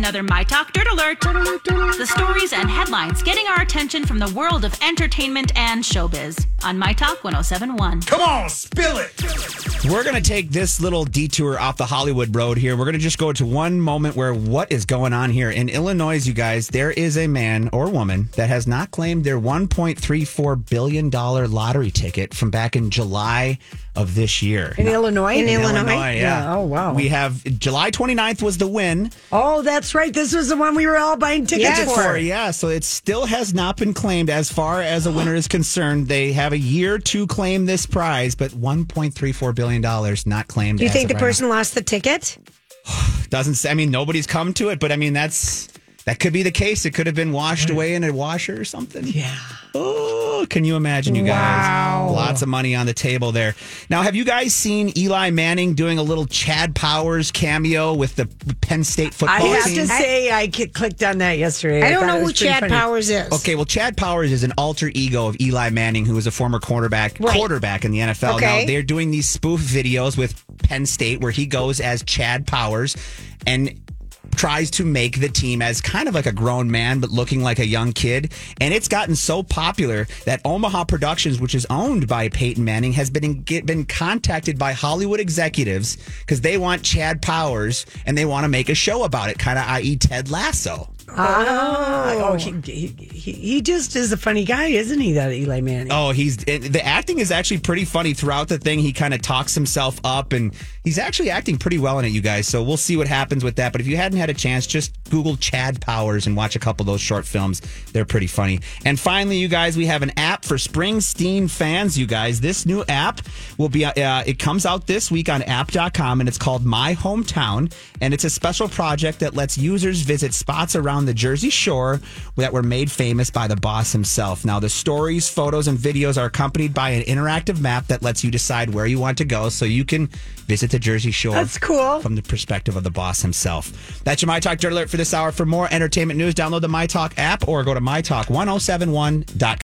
Another My Talk Dirt Alert. The stories and headlines getting our attention from the world of entertainment and showbiz on My Talk 1071. Come on, spill it. We're going to take this little detour off the Hollywood road here. We're going to just go to one moment where what is going on here. In Illinois, you guys, there is a man or woman that has not claimed their $1.34 billion lottery ticket from back in July of this year. In Illinois? In In Illinois? yeah. Yeah. Oh, wow. We have July 29th was the win. Oh, that's right. This was the one we were all buying tickets Yes. for. Yeah, so it still has not been claimed as far as a winner is concerned. They have a year to claim this prize, but $1.34 billion not claimed. Do you think the right now. person lost the ticket? doesn't say, I mean, nobody's come to it, but I mean, that's that could be the case. It could have been washed away in a washer or something. Yeah. Oh, can you imagine, you guys? Wow. Lots of money on the table there. Now, have you guys seen Eli Manning doing a little Chad Powers cameo with the Penn State football I have team? to say, I clicked on that yesterday. I don't know it who Chad funny. Powers is. Okay, well, Chad Powers is an alter ego of Eli Manning, who was a former quarterback Right. quarterback in the NFL. Okay. Now they're doing these spoof videos with Penn State where he goes as Chad Powers and tries to make the team as kind of like a grown man but looking like a young kid and it's gotten so popular that Omaha Productions which is owned by Peyton Manning has been get, been contacted by Hollywood executives cuz they want Chad Powers and they want to make a show about it kind of i.e. Ted Lasso Oh. oh, he, he, he he just is a funny guy, isn't he, that Eli Manning? Oh, he's the acting is actually pretty funny throughout the thing. He kind of talks himself up, and he's actually acting pretty well in it, you guys. So we'll see what happens with that. But if you hadn't had a chance, just Google Chad Powers and watch a couple of those short films. They're pretty funny. And finally, you guys, we have an app for Springsteen fans. You guys, this new app will be uh, it comes out this week on App.com, and it's called My Hometown, and it's a special project that lets users visit spots around the Jersey Shore that were made famous by the boss himself. Now, the stories, photos, and videos are accompanied by an interactive map that lets you decide where you want to go so you can visit the Jersey Shore. That's cool. From the perspective of the boss himself. That's your My Talk Dirt Alert for this hour. For more entertainment news, download the MyTalk app or go to mytalk1071.com.